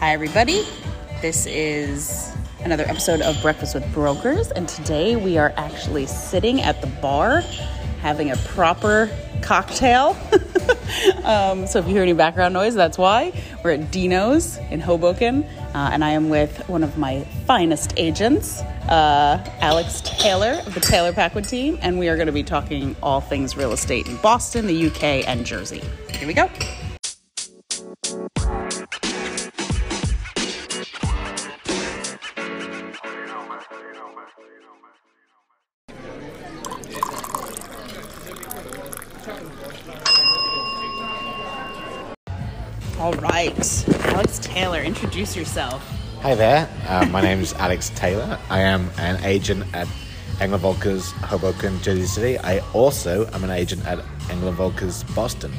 Hi, everybody. This is another episode of Breakfast with Brokers, and today we are actually sitting at the bar having a proper cocktail. um, so if you hear any background noise, that's why. We're at Dino's in Hoboken, uh, and I am with one of my finest agents, uh, Alex Taylor of the Taylor Packwood team, and we are going to be talking all things real estate in Boston, the UK, and Jersey. Here we go. All right, Alex Taylor, introduce yourself. Hi there, uh, my name is Alex Taylor. I am an agent at Engel Volkers Hoboken, Jersey City. I also am an agent at Engel Volkers Boston.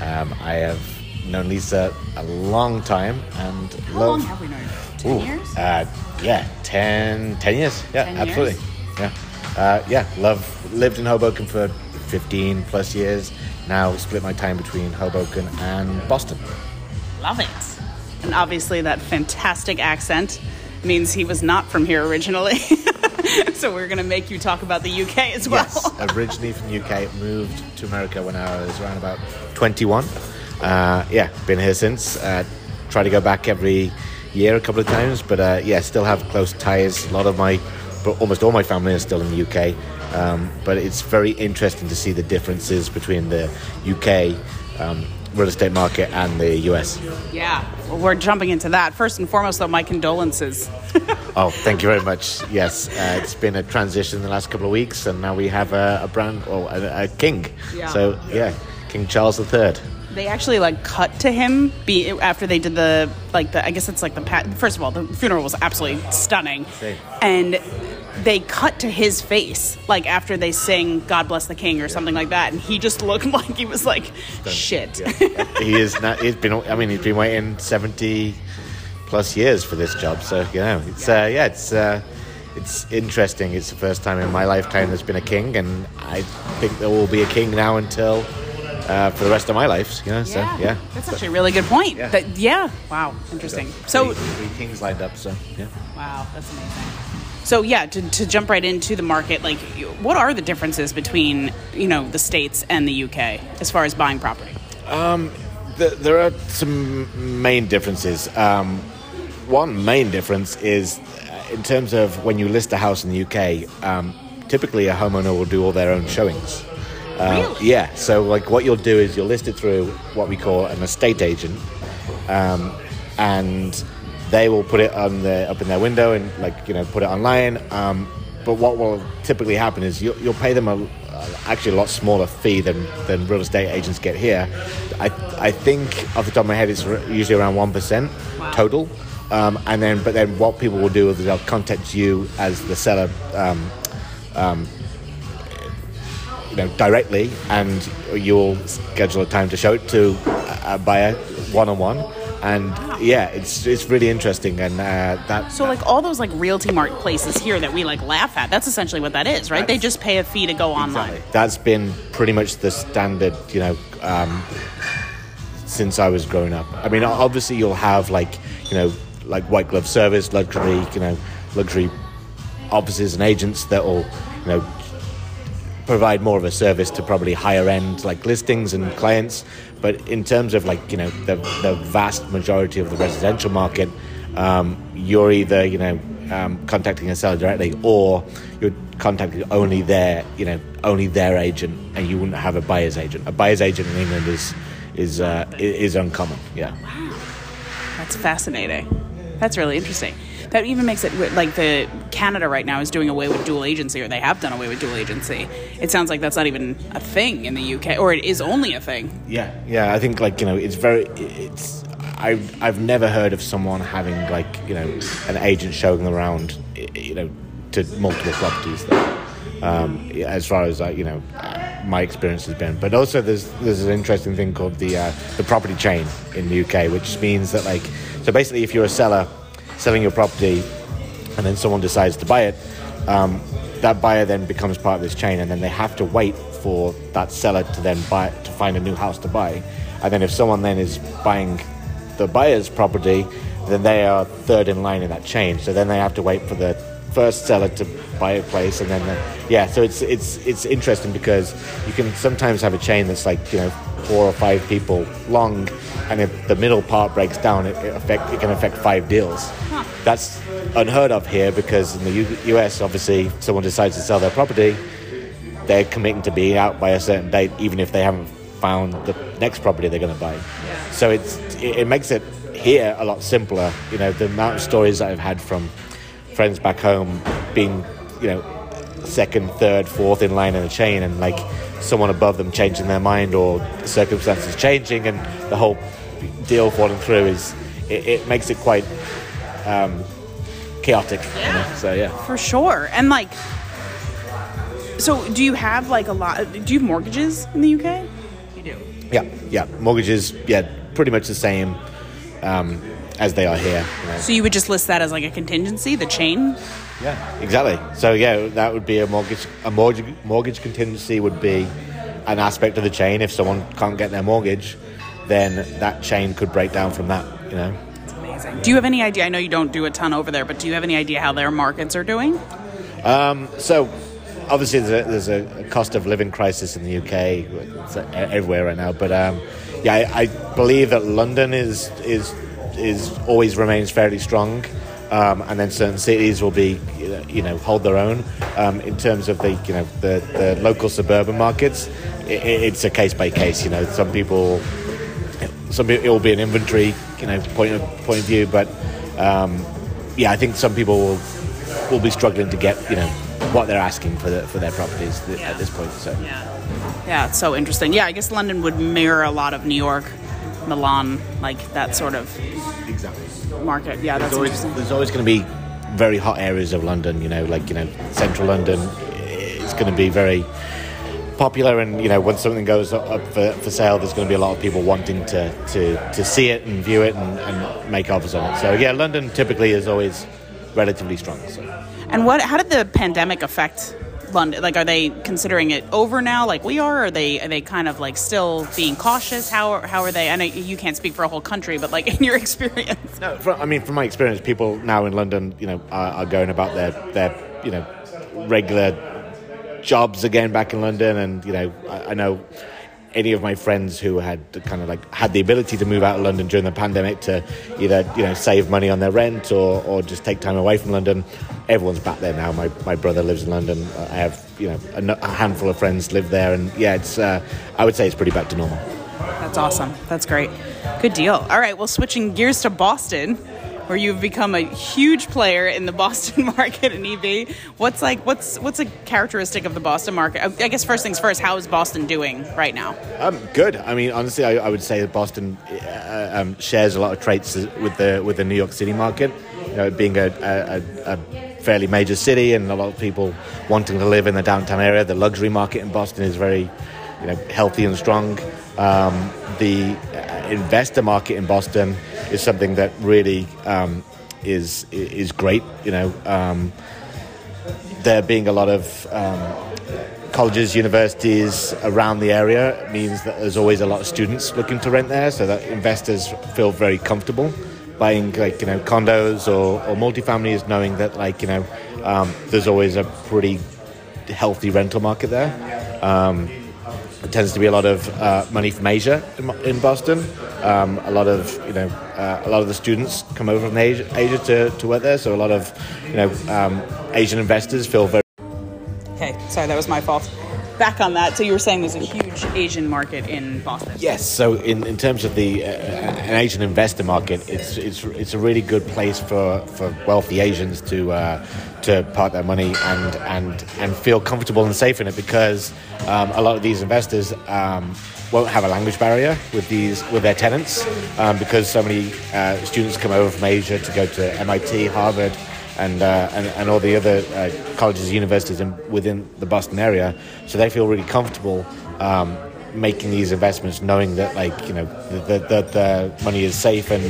Um, I have known Lisa a long time and How love. long have we known? Ten Ooh, years? Uh, yeah, 10, 10 years. Yeah, 10 years? absolutely. Yeah, uh, yeah. Love lived in Hoboken for fifteen plus years. Now split my time between Hoboken and Boston. Love it. And obviously, that fantastic accent means he was not from here originally. so we're going to make you talk about the UK as well. Yes, originally from the UK, moved to America when I was around about 21. Uh, yeah, been here since. Uh, try to go back every year a couple of times, but uh, yeah, still have close ties. A lot of my, almost all my family is still in the UK. Um, but it's very interesting to see the differences between the UK um, real estate market and the US. Yeah, well, we're jumping into that. First and foremost, though, my condolences. Oh, thank you very much. Yes, uh, it's been a transition the last couple of weeks, and now we have a, a brand, or a, a king. Yeah. So yeah, King Charles III. They actually like cut to him be after they did the like the I guess it's like the pat. First of all, the funeral was absolutely stunning, Same. and they cut to his face like after they sing "God Bless the King" or something like that, and he just looked like he was like shit. Yeah. he is. Not, he's been. I mean, he's been waiting seventy plus years for this job. So you know, it's uh, yeah, it's uh, it's interesting. It's the first time in my lifetime there's been a king, and I think there will be a king now until uh, for the rest of my life. You know, so yeah, that's actually a really good point. Yeah. That- yeah. Wow, interesting. So three, three kings lined up. So yeah. Wow, that's amazing. So yeah, to, to jump right into the market, like, what are the differences between you know the states and the UK as far as buying property? Th- there are some main differences. Um, one main difference is uh, in terms of when you list a house in the UK, um, typically a homeowner will do all their own showings. Uh, Really? Yeah, so like what you'll do is you'll list it through what we call an estate agent, um, and they will put it on the up in their window and like you know put it online. Um, but what will typically happen is you'll, you'll pay them a uh, actually a lot smaller fee than, than real estate agents get here. I, I think off the top of my head it's usually around one percent Wow. total. Um, and then but then what people will do is they'll contact you as the seller. Um, um, you know, directly, and you'll schedule a time to show it to a a buyer one on one. And yeah, it's it's really interesting, and uh, that So like all those like realty mart places here that we like laugh at, that's essentially what that is, right? They just pay a fee to go online. Exactly. That's been pretty much the standard, you know, um, since I was growing up. I mean, obviously you'll have like, you know, like white glove service, luxury, you know, luxury offices and agents that will, you know, provide more of a service to probably higher end like listings and clients. But in terms of like, you know, the, the vast majority of the residential market, um, you're either, you know, um, contacting a seller directly or you're contacting only their, you know, only their agent and you wouldn't have a buyer's agent. A buyer's agent in England is, is, uh, is uncommon. Yeah. Wow, That's fascinating. That's really interesting. That even makes it like the Canada right now is doing away with dual agency, or they have done away with dual agency. It sounds like that's not even a thing in the UK, or it is only a thing. Yeah, yeah. I think like you know, it's very. It's I've I've never heard of someone having like you know an agent showing around, you know, to multiple properties. There. Um, as far as like you know, my experience has been. But also, there's there's an interesting thing called the uh, the property chain in the UK, which means that like so basically, if you're a seller selling your property, and then someone decides to buy it. Um, that buyer then becomes part of this chain, and then they have to wait for that seller to then buy to find a new house to buy. And then if someone then is buying the buyer's property, then they are third in line in that chain. So then they have to wait for the first seller to buy a place, and then the, yeah. So it's it's it's interesting because you can sometimes have a chain that's like you know four or five people long, and if the middle part breaks down, it, it affect it can affect five deals. That's unheard of here because in the U- US, obviously, someone decides to sell their property, they're committing to being out by a certain date, even if they haven't found the next property they're going to buy. So it's it, it makes it here a lot simpler. You know, the amount of stories that I've had from friends back home being, you know, second, third, fourth in line in the chain, and like someone above them changing their mind or circumstances changing, and the whole deal falling through is it, it makes it quite um, chaotic. you know? So yeah. For sure. And like, so do you have like a lot? Do you have mortgages in the UK? You do. Yeah, yeah. Mortgages, yeah, pretty much the same um, as they are here. you know. So you would just list that as like a contingency, the chain? Yeah, exactly. So yeah, that would be a mortgage. A mortgage mortgage contingency would be an aspect of the chain. If someone can't get their mortgage, then that chain could break down from that. You know. Amazing. Do you have any idea? I know you don't do a ton over there, but do you have any idea how their markets are doing? So obviously there's a, there's a cost of living crisis in the UK. It's everywhere right now. But um, yeah, I, I believe that London is is is always remains fairly strong. Um, and then certain cities will be, you know, hold their own um, in terms of the, you know, the, the local suburban markets. i i- it's a case by case. You know, some people some it will be an inventory you know point of point of view, but um, yeah, I think some people will will be struggling to get you know what they're asking for the, for their properties th- Yeah. at this point. So Yeah. Yeah, it's so interesting. Yeah, I guess London would mirror a lot of New York, Milan, like that sort of exactly. market. Yeah, that's There's always, there's always going to be very hot areas of London. You know, like you know, central London. It's going to be very popular, and you know, when something goes up for, for sale, there's going to be a lot of people wanting to to, to see it and view it and, and make offers on it. So yeah, London typically is always relatively strong. So. And what? How did the pandemic affect London? Like, are they considering it over now, like we are? Or are they are they kind of like still being cautious? How how are they? I know you can't speak for a whole country, but like in your experience, No, from, I mean, from my experience, people now in London, you know, are, are going about their their you know regular jobs again back in London, and you know, I, I know any of my friends who had kind of like had the ability to move out of London during the pandemic to either you know save money on their rent or, or just take time away from London. Everyone's back there now. My, my brother lives in London. I have you know a handful of friends live there, and yeah, it's uh, I would say it's pretty back to normal. that's awesome. That's great. Good deal. All right, well, switching gears to Boston, where you've become a huge player in the Boston market in EV. What's like what's what's a characteristic of the Boston market? I guess first things first. How is Boston doing right now? Um, good. I mean, honestly, I, I would say that Boston uh, um, shares a lot of traits with the with the New York City market. You know, being a, a, a a fairly major city and a lot of people wanting to live in the downtown area. The luxury market in Boston is very, you know, healthy and strong. Um, the uh, investor market in Boston is something that really um, is is great. You know. Um, there being a lot of um, colleges, universities around the area means that there's always a lot of students looking to rent there, so that investors feel very comfortable buying like you know condos or, or multifamilies, knowing that like you know um, there's always a pretty healthy rental market there. Um, it tends to be a lot of uh, money from Asia in, in Boston. Um, a lot of you know uh, a lot of the students come over from Asia, Asia to, to work there, so a lot of you know um, Asian investors feel very Okay, sorry, that was my fault. Back on that. So you were saying there's a huge Asian market in Boston. Yes. So in, in terms of the uh, an Asian investor market, it's it's it's a really good place for, for wealthy Asians to uh, to park their money and and and feel comfortable and safe in it because um, a lot of these investors. Won't have a language barrier with these with their tenants um, because so many uh, students come over from Asia to go to MIT, Harvard, and, uh, and and all the other uh, colleges, universities in, within the Boston area. So they feel really comfortable um, making these investments, knowing that like you know that the, the, the money is safe and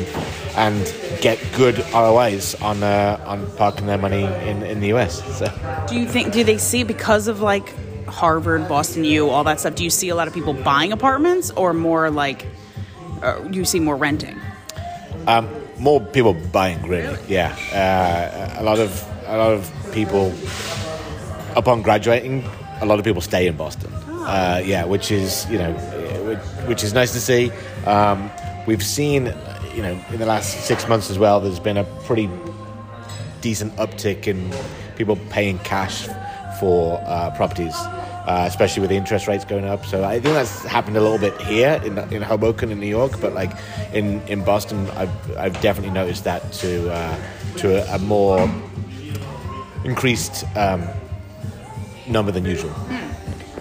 and get good ROIs on uh, on parking their money in, in the US. So. Do you think? Do they see because of like Harvard, Boston U, all that stuff? Do you see a lot of people buying apartments, or more like uh, you see more renting? Um, more people buying, really. Yeah, uh, a lot of a lot of people upon graduating, a lot of people stay in Boston. Uh, yeah, which is you know, which, which is nice to see. Um, we've seen, you know, in the last six months as well. There's been a pretty decent uptick in people paying cash for uh, properties. Uh, especially with the interest rates going up. So I think that's happened a little bit here in, in Hoboken in New York, but like in, in Boston, I've, I've definitely noticed that to uh, to a, a more increased um, number than usual.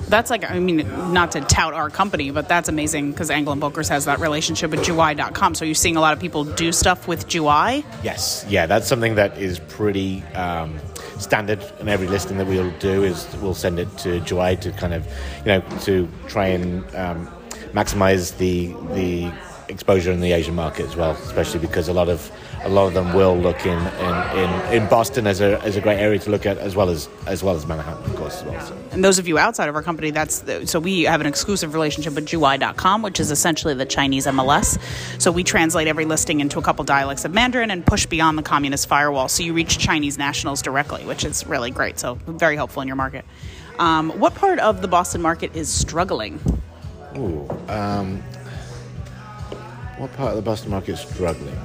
That's like, I mean, not to tout our company, but that's amazing because Engel Volkers has that relationship with Juwai.com. So you're seeing a lot of people do stuff with Juwai? Yes, yeah, that's something that is pretty um, standard in every listing that we'll do is we'll send it to Juwai to kind of, you know, to try and um, maximize the the exposure in the Asian market as well, especially because a lot of a lot of them will look in in, in, in Boston as a, as a great area to look at as well as as well as Manhattan, of course, as well. So. And those of you outside of our company, that's the, so we have an exclusive relationship with Juwai.com, which is essentially the Chinese MLS. So we translate every listing into a couple dialects of Mandarin and push beyond the communist firewall, so you reach Chinese nationals directly, which is really great. So very helpful in your market. Um, what part of the Boston market is struggling? Ooh, um, what part of the Boston market is struggling?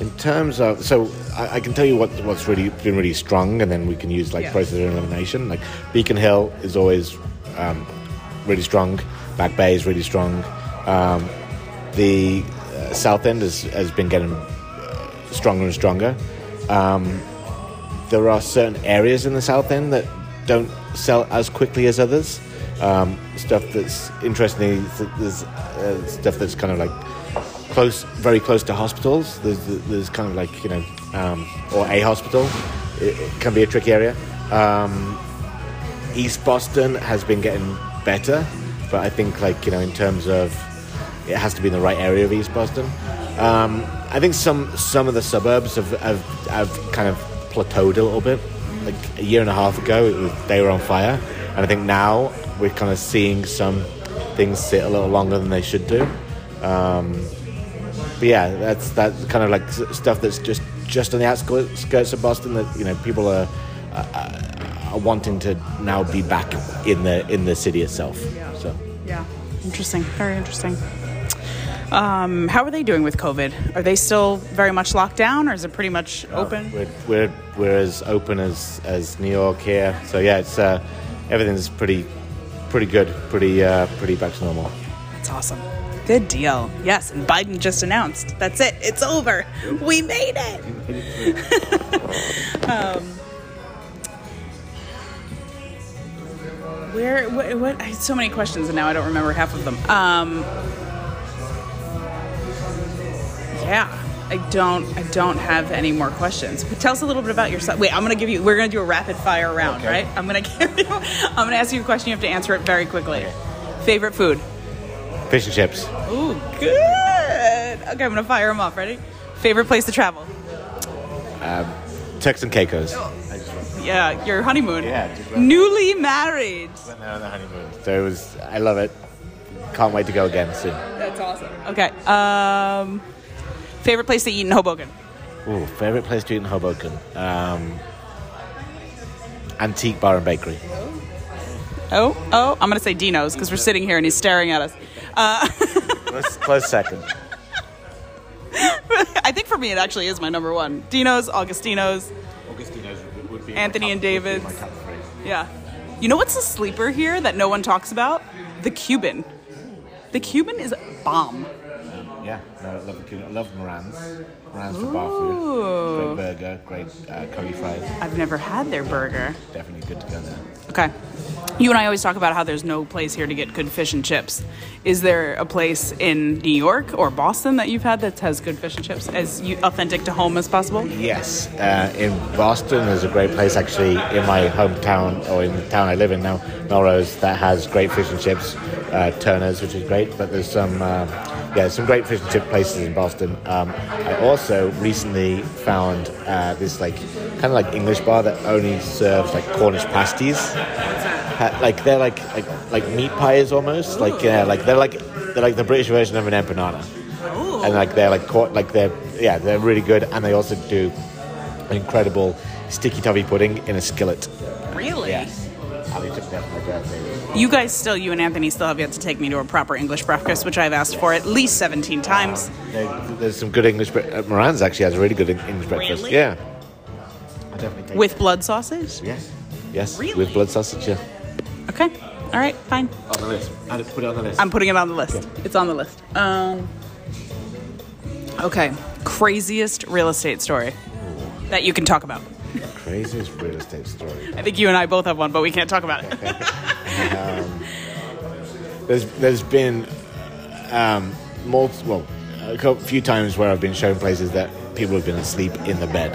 In terms of, so I, I can tell you what what's really been really strong, and then we can use like Yeah. process of elimination. Like Beacon Hill is always um, really strong. Back Bay is really strong. Um, the uh, South End has, has been getting uh, stronger and stronger. Um, there are certain areas in the South End that don't sell as quickly as others. Um, stuff that's interesting. There's uh, stuff that's kind of like close, very close to hospitals. There's, there's kind of like you know, um, or a hospital. It, it can be a tricky area. Um, East Boston has been getting better, but I think like you know in terms of it has to be in the right area of East Boston. Um, I think some some of the suburbs have, have have kind of plateaued a little bit. Like a year and a half ago, was, they were on fire, and I think now we're kind of seeing some things sit a little longer than they should do. Um, but yeah, that's that kind of like stuff that's just just on the outskirts of Boston that you know people are, uh, are wanting to now be back in the in the city itself. So Yeah. Interesting. Very interesting. Um, how are they doing with COVID? Are they still very much locked down, or is it pretty much open? we're, we're we're as open as as New York here. So yeah, it's uh, everything's pretty pretty good, pretty uh, pretty back to normal. That's awesome. Good deal. Yes, and Biden just announced that's it. It's over. We made it. um, where? What, what? I had so many questions, and now I don't remember half of them. Um, yeah. I don't. I don't have any more questions. But tell us a little bit about yourself. Wait, I'm gonna give you. We're gonna do a rapid fire round, Okay. right? I'm gonna give you. I'm gonna ask you a question. You have to answer it very quickly. Favorite food? Fish and chips. Ooh, good. Okay, I'm gonna fire them off. Ready? Favorite place to travel? Turks and Caicos. Yeah, your honeymoon. Yeah, just went- Newly married. Went there on the honeymoon. So it was. I love it. Can't wait to go again soon. That's awesome. Okay. Um, favorite place to eat in Hoboken? Ooh, favorite place to eat in Hoboken. Um, Antique Bar and Bakery. Oh, oh, I'm gonna say Dino's because we're sitting here and he's staring at us. Uh, Close, close second. I think for me it actually is my number one. Dino's, Augustino's. Augustino's would be Anthony and David's. Yeah. You know what's a sleeper here that no one talks about? The Cuban. The Cuban is bomb. Yeah, no, I love the. I love Moran's. Moran's for bar food. Great burger, great uh, curry fries. I've never had their burger. Definitely good to go there. Okay. You and I always talk about how there's no place here to get good fish and chips. Is there a place in New York or Boston that you've had that has good fish and chips, as you, authentic to home as possible? Yes, uh, in Boston, there's a great place actually in my hometown or in the town I live in now, Melrose, that has great fish and chips, uh, Turner's, which is great. But there's some, uh, yeah, some great fish and chip places in Boston. Um, I also recently found uh, this like kind of like English bar that only serves like Cornish pasties. Ha- like they're like like like meat pies almost. Like yeah, like they're like they're like the British version of an empanada. and like they're like caught like they're yeah they're really good, and they also do an incredible sticky toffee pudding in a skillet. Really? Yes, Ali took that for my birthday. You guys still, you and Anthony still have yet to take me to a proper English breakfast, which I've asked for at least 17 times. There- There's some good English. bre- Uh, Moran's actually has a really good English breakfast. Really? Yeah, I definitely take With blood sausage? yes, yes, Really? with blood sausage. Yeah, Okay. All right, fine. on the list. Add it, put it on the list. I'm putting it on the list. It's on the list. Um, okay. Craziest real estate story that you can talk about. Craziest real estate story. I think you and I both have one, but we can't talk about it. There's there's been um, multiple, well, a couple, few times where I've been shown places that people have been asleep in the bed.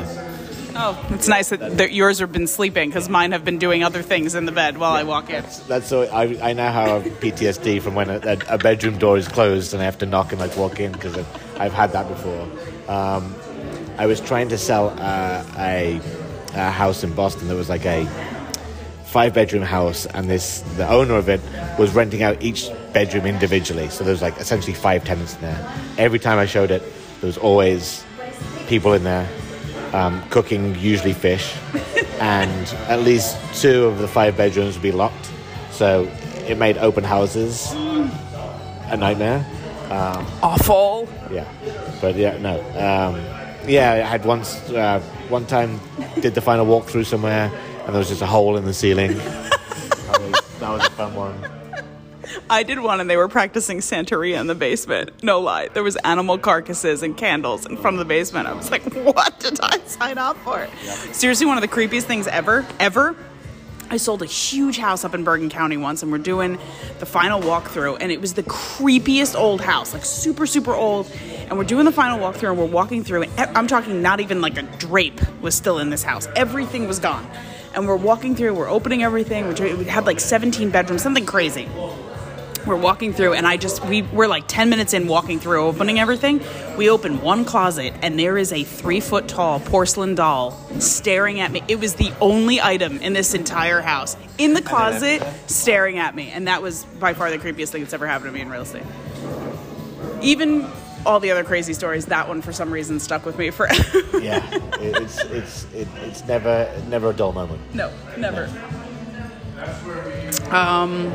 oh, it's nice that, that yours have been sleeping because mine have been doing other things in the bed while I walk in. That's so I, I now have PTSD from when a, a, a bedroom door is closed and I have to knock and like walk in because I've, I've had that before. Um, I was trying to sell uh, a, a house in Boston that was like a five bedroom house and this the owner of it was renting out each bedroom individually. So there was like essentially five tenants in there. Every time i showed it there was always people in there um, cooking usually fish. And at least two of the five bedrooms would be locked. So it made open houses a nightmare. Awful. yeah, but yeah, no. Um, yeah, I had once, uh, one time, did the final walkthrough somewhere, and there was just a hole in the ceiling. that, was, that was a fun one. I did one and they were practicing Santeria in the basement. No lie. There was animal carcasses and candles in front of the basement. I was like, what did I sign up for? Seriously, one of the creepiest things ever, ever. I sold a huge house up in Bergen County once and we're doing the final walkthrough and it was the creepiest old house, like super, super old. And we're doing the final walkthrough and we're walking through and I'm talking not even like a drape was still in this house. Everything was gone. And we're walking through, we're opening everything. We we had like 17 bedrooms, something crazy. We're walking through and i just we we're like 10 minutes in walking through opening everything. We open one closet and there is a three foot tall porcelain doll staring at me. It was the only item in this entire house. In the closet staring at me and that was by far the creepiest thing that's ever happened to me in real estate. Even all the other crazy stories that one for some reason stuck with me forever Yeah, it's it's it, it's never never a dull moment. no never um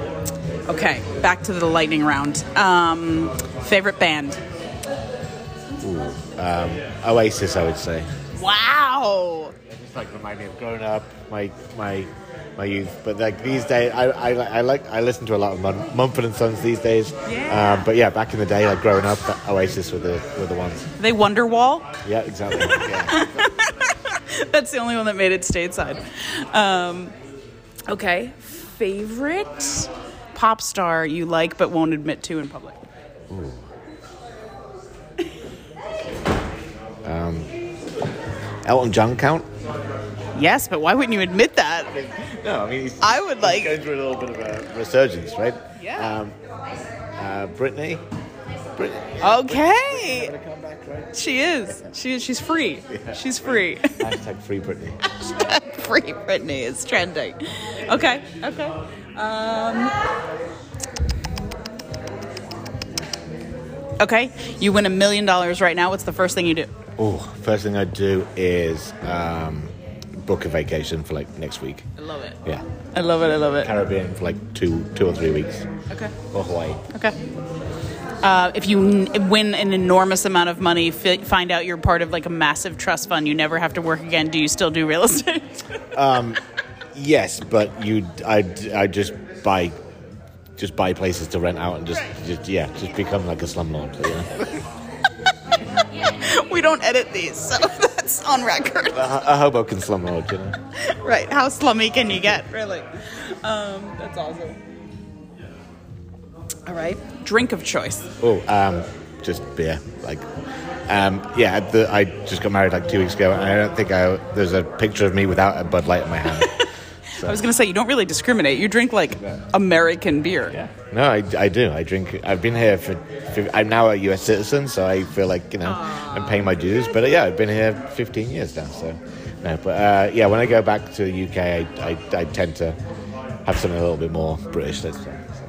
okay back to the lightning round um favorite band Um, Oasis, I would say. Wow. Just like remind me of growing up, my my my youth. But like these days, I I, I like I listen to a lot of Mum- Mumford and Sons these days. Yeah. Um, but yeah, back in the day, like growing up, Oasis were the were the ones. They Wonderwall. Yeah, exactly. Yeah. That's the only one that made it stateside. Um, okay. Favorite pop star you like but won't admit to in public? Um, Elton John count? Yes, but why wouldn't you admit that? No, I mean he's, I would like- going through a little bit of a resurgence, right? Yeah. Um, uh, Britney. Britney. Okay. Back, right? She is. She she's free. She's free. Hashtag free Britney. free Britney is trending. Okay. Okay. Um, okay. You win a million dollars right now. What's the first thing you do? Oh, first thing I'd do is um, book a vacation for like next week. I love it. Yeah, I love it. I love it. Caribbean for like two, two or three weeks, Okay. or Hawaii. Okay. Uh, if you n- win an enormous amount of money, fi- find out you're part of like a massive trust fund, you never have to work again. Do you still do real estate? Yes, but you, I'd, I'd just buy, just buy places to rent out and just, just yeah, just become like a slumlord. You know? we don't edit these, so that's on record. a, Hoboken slumlord, you know. right. How slummy can you get, really? Um, that's awesome. All right. Drink of choice. Oh, um, just beer. Like, um, yeah, the, I just got married like two weeks ago, and I don't think I there's a picture of me without a Bud Light in my hand. I was going to say, you don't really discriminate. You drink like American beer. Yeah. No, I, I do. I drink. I've been here for, for. I'm now a U.S. citizen, so I feel like you know I'm paying my dues. But uh, yeah, I've been here 15 years now. So no, but uh, yeah, when I go back to the UK, I, I, I tend to have something a little bit more British. Let's say. So.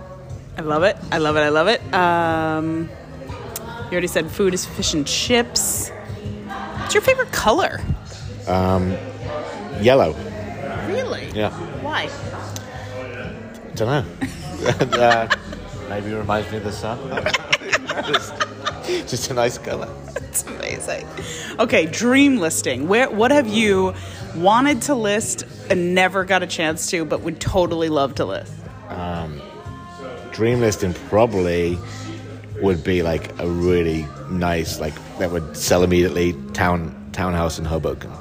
I love it. I love it. I love it. Um, You already said food is fish and chips. What's your favorite color? Um, Yellow. Yeah. Why? Don't know. uh, maybe it reminds me of the sun. just, just a nice color. It's amazing. Okay, dream listing. Where what have you wanted to list and never got a chance to, but would totally love to list? Dream listing probably would be like a really nice, like that would sell immediately. Town townhouse in Hoboken.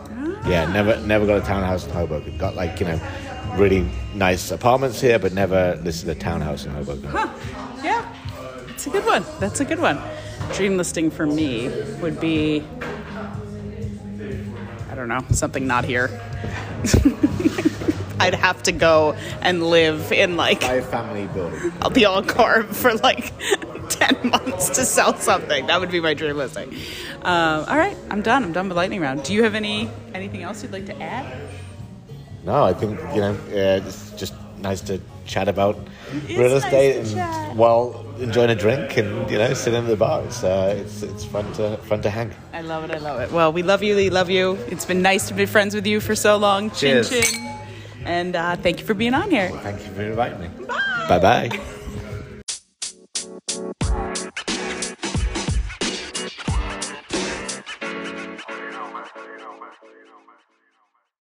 Yeah, never never got a townhouse in Hoboken. Got like you know really nice apartments here, but never listed a townhouse in Hoboken. Yeah, it's a good one. That's a good one. Dream listing for me would be, I don't know, something not here. I'd have to go and live in like Buy a family building. the Algarve for like 10 months to sell something. That would be my dream listing. Um, all right, I'm done. I'm done with lightning round. Do you have any anything else you'd like to add? No, I think you know uh, it's just nice to chat about is real estate to and while enjoying a drink and you know sitting in the bar. It's uh, it's it's fun to fun to hang. I love it. I love it. Well, we love you. We love you. It's been nice to be friends with you for so long. Chin Cheers. chin. And uh, thank you for being on here. Thank you for inviting me. Bye bye.